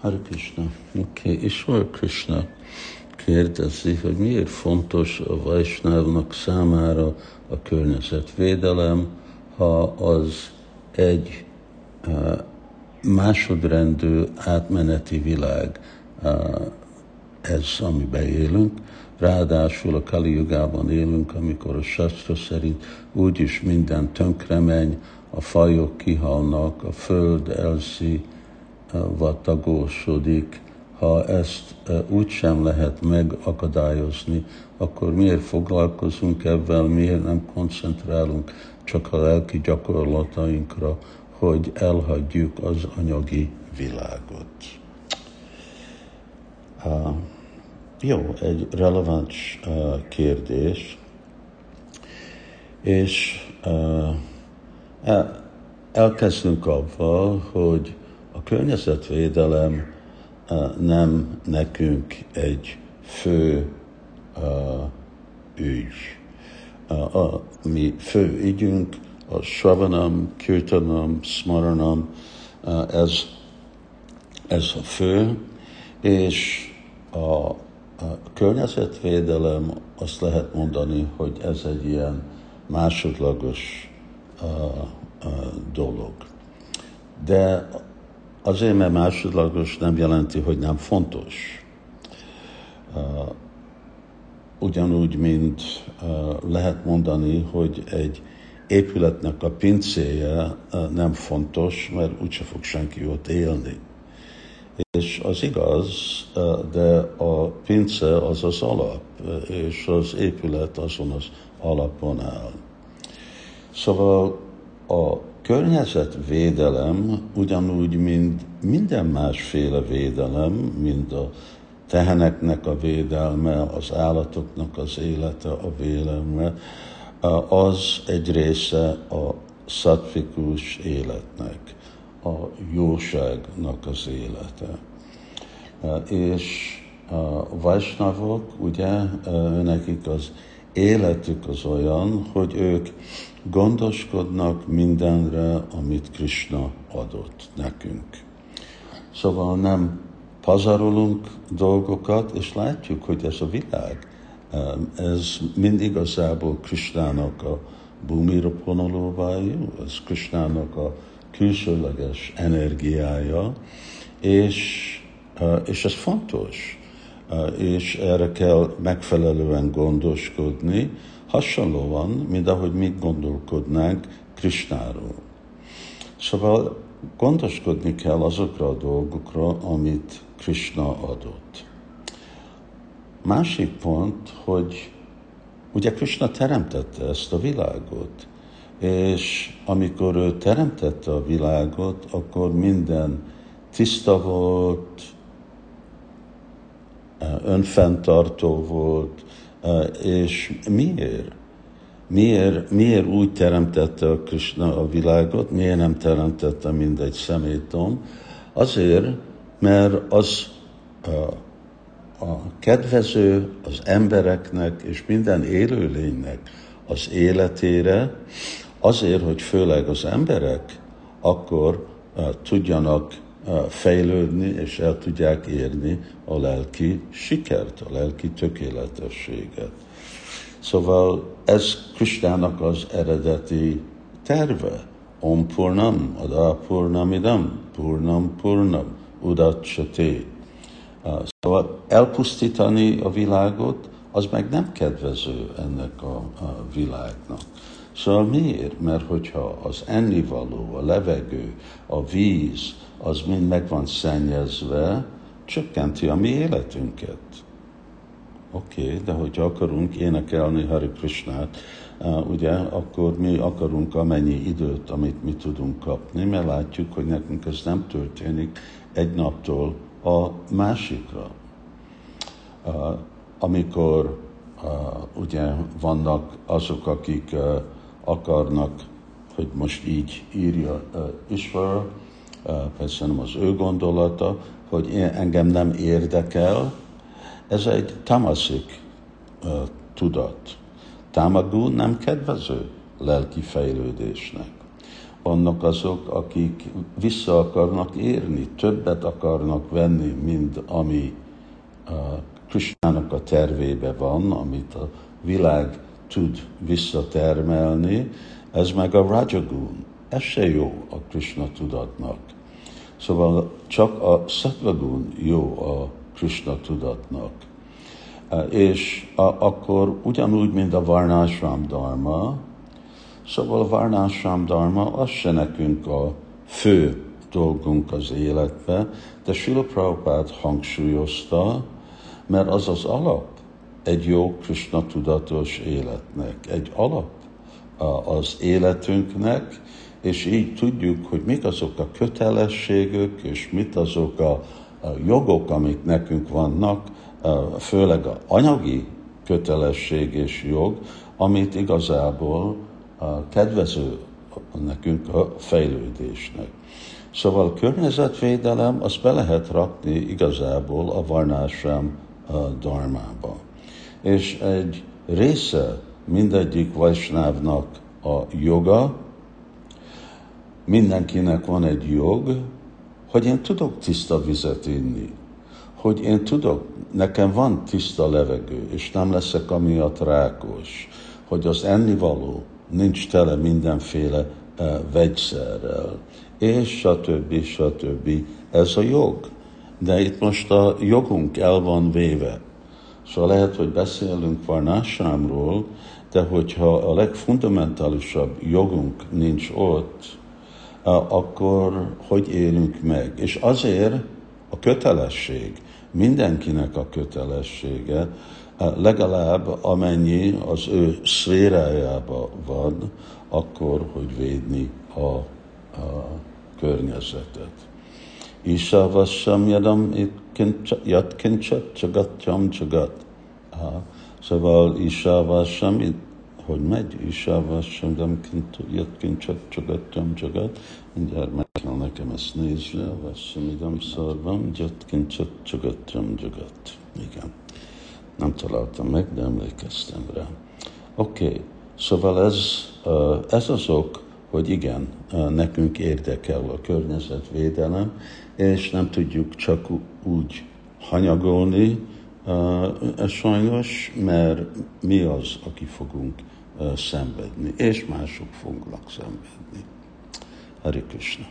Hare Krishna. Oké, okay. Isvar Krishna kérdezi, hogy miért fontos a Vaisnávnak számára a környezetvédelem, ha az egy uh, másodrendű átmeneti világ, uh, ez, amiben élünk. Ráadásul a Kali Jugában élünk, amikor a Sastra szerint úgyis minden tönkremegy, a fajok kihalnak, a föld elszi, vagy tagósodik, ha ezt úgy sem lehet megakadályozni, akkor miért foglalkozunk ebben, miért nem koncentrálunk csak a lelki gyakorlatainkra, hogy elhagyjuk az anyagi világot. Uh, jó, egy releváns uh, kérdés, és uh, el, elkezdünk avval, hogy a környezetvédelem nem nekünk egy fő ügy. A mi fő ügyünk a Sravanam, Kirtanam, Smaranam, ez, ez a fő, és a, a környezetvédelem azt lehet mondani, hogy ez egy ilyen másodlagos uh, uh, dolog. De Azért, mert másodlagos nem jelenti, hogy nem fontos. Ugyanúgy, mint lehet mondani, hogy egy épületnek a pincéje nem fontos, mert úgyse fog senki ott élni. És az igaz, de a pince az az alap, és az épület azon az alapon áll. Szóval a környezetvédelem ugyanúgy, mint minden másféle védelem, mint a teheneknek a védelme, az állatoknak az élete, a védelme, az egy része a szatvikus életnek, a jóságnak az élete. És a vajsnavok, ugye, nekik az életük az olyan, hogy ők gondoskodnak mindenre, amit Krishna adott nekünk. Szóval nem pazarolunk dolgokat, és látjuk, hogy ez a világ, ez mind igazából Krishnának a bumira ponolóvájú, ez Krishnának a külsőleges energiája, és, és ez fontos, és erre kell megfelelően gondoskodni, hasonlóan, mint ahogy mi gondolkodnánk Krisnáról. Szóval gondoskodni kell azokra a dolgokra, amit Krishna adott. Másik pont, hogy ugye Krishna teremtette ezt a világot, és amikor ő teremtette a világot, akkor minden tiszta volt, önfenntartó volt, és miért? Miért, miért úgy teremtette a Krishna a világot, miért nem teremtette mindegy szemétom? Azért, mert az a, a kedvező az embereknek és minden élőlénynek az életére, azért, hogy főleg az emberek akkor uh, tudjanak fejlődni, és el tudják érni a lelki sikert, a lelki tökéletességet. Szóval ez Kristának az eredeti terve. Om Purnam, Ada Purnamidam, Purnam Purnam, Udacsaté. Szóval elpusztítani a világot, az meg nem kedvező ennek a, a világnak. Szóval miért? Mert hogyha az ennivaló, a levegő, a víz, az mind meg van szennyezve, csökkenti a mi életünket. Oké, okay, de hogyha akarunk énekelni Hari Krishnát, uh, ugye, akkor mi akarunk amennyi időt, amit mi tudunk kapni, mert látjuk, hogy nekünk ez nem történik egy naptól a másikra. Amikor uh, ugye vannak azok, akik uh, akarnak, hogy most így írja uh, Isvara, persze nem az ő gondolata, hogy engem nem érdekel, ez egy tamaszik uh, tudat. Tamagú nem kedvező lelki fejlődésnek. vannak azok, akik vissza akarnak érni, többet akarnak venni, mint ami uh, Krisnának a tervébe van, amit a világ tud visszatermelni, ez meg a Rajagun. Ez se jó a Krishna tudatnak. Szóval csak a Sattvagun jó a Krishna tudatnak. És a, akkor ugyanúgy, mint a Varnásram Dharma, szóval a Varnásram Dharma az se nekünk a fő dolgunk az életbe, de Srila Prabhupád hangsúlyozta, mert az az alap egy jó Krishna tudatos életnek, egy alap az életünknek, és így tudjuk, hogy mik azok a kötelességek, és mit azok a, jogok, amik nekünk vannak, főleg a anyagi kötelesség és jog, amit igazából kedvező nekünk a fejlődésnek. Szóval környezetvédelem, azt be lehet rakni igazából a varnásám darmába. És egy része mindegyik Vajsnávnak a joga, mindenkinek van egy jog, hogy én tudok tiszta vizet inni, hogy én tudok, nekem van tiszta levegő, és nem leszek amiatt rákos, hogy az ennivaló nincs tele mindenféle uh, vegyszerrel, és stb. stb. Ez a jog. De itt most a jogunk el van véve. Szóval lehet, hogy beszélünk Varnásámról, de hogyha a legfundamentálisabb jogunk nincs ott, akkor hogy élünk meg? És azért a kötelesség, mindenkinek a kötelessége, legalább amennyi az ő szférájába van, akkor, hogy védni a, a környezetet. Isavassam yadam yat kincsat csagatyam csagat. Szóval Isavassam hogy megy Isávásam, de kint csak csagattam csagat, mindjárt meg kell nekem ezt nézni, a Vassamidam szarvam, kint csak csagattam csagat. Igen. Nem találtam meg, de emlékeztem rá. Oké, okay. szóval ez, ez az ok, hogy igen, nekünk érdekel a környezetvédelem, és nem tudjuk csak úgy hanyagolni, sajnos, mert mi az, aki fogunk szenvedni, és mások fognak szenvedni. Hari Krishna.